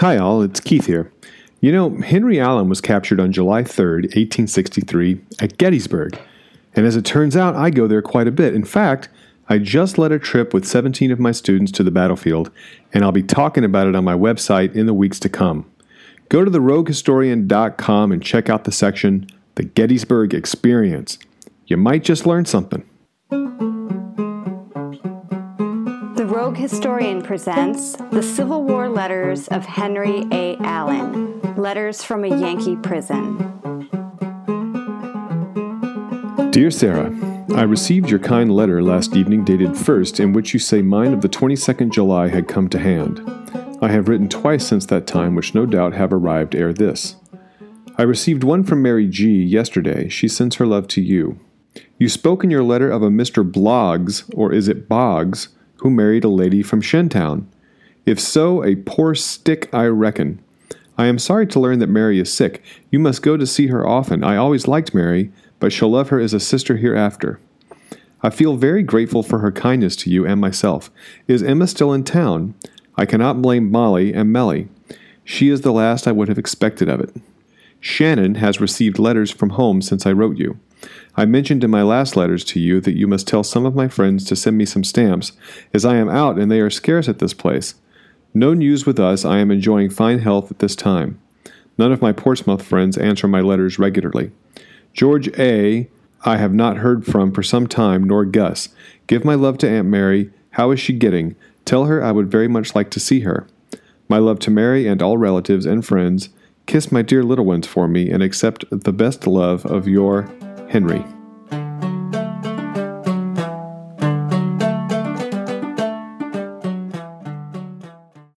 Hi, all. It's Keith here. You know, Henry Allen was captured on July 3rd, 1863, at Gettysburg. And as it turns out, I go there quite a bit. In fact, I just led a trip with 17 of my students to the battlefield, and I'll be talking about it on my website in the weeks to come. Go to theroguehistorian.com and check out the section, The Gettysburg Experience. You might just learn something. Rogue Historian presents The Civil War Letters of Henry A. Allen Letters from a Yankee Prison. Dear Sarah, I received your kind letter last evening dated first, in which you say mine of the 22nd July had come to hand. I have written twice since that time, which no doubt have arrived ere this. I received one from Mary G. yesterday. She sends her love to you. You spoke in your letter of a Mr. Bloggs, or is it Boggs, who married a lady from Shentown. If so, a poor stick, I reckon. I am sorry to learn that Mary is sick. You must go to see her often. I always liked Mary, but shall love her as a sister hereafter. I feel very grateful for her kindness to you and myself. Is Emma still in town? I cannot blame Molly and Melly. She is the last I would have expected of it. Shannon has received letters from home since I wrote you. I mentioned in my last letters to you that you must tell some of my friends to send me some stamps, as I am out and they are scarce at this place. No news with us. I am enjoying fine health at this time. None of my Portsmouth friends answer my letters regularly. George A. I have not heard from for some time, nor Gus. Give my love to Aunt Mary. How is she getting? Tell her I would very much like to see her. My love to Mary and all relatives and friends. Kiss my dear little ones for me and accept the best love of your Henry.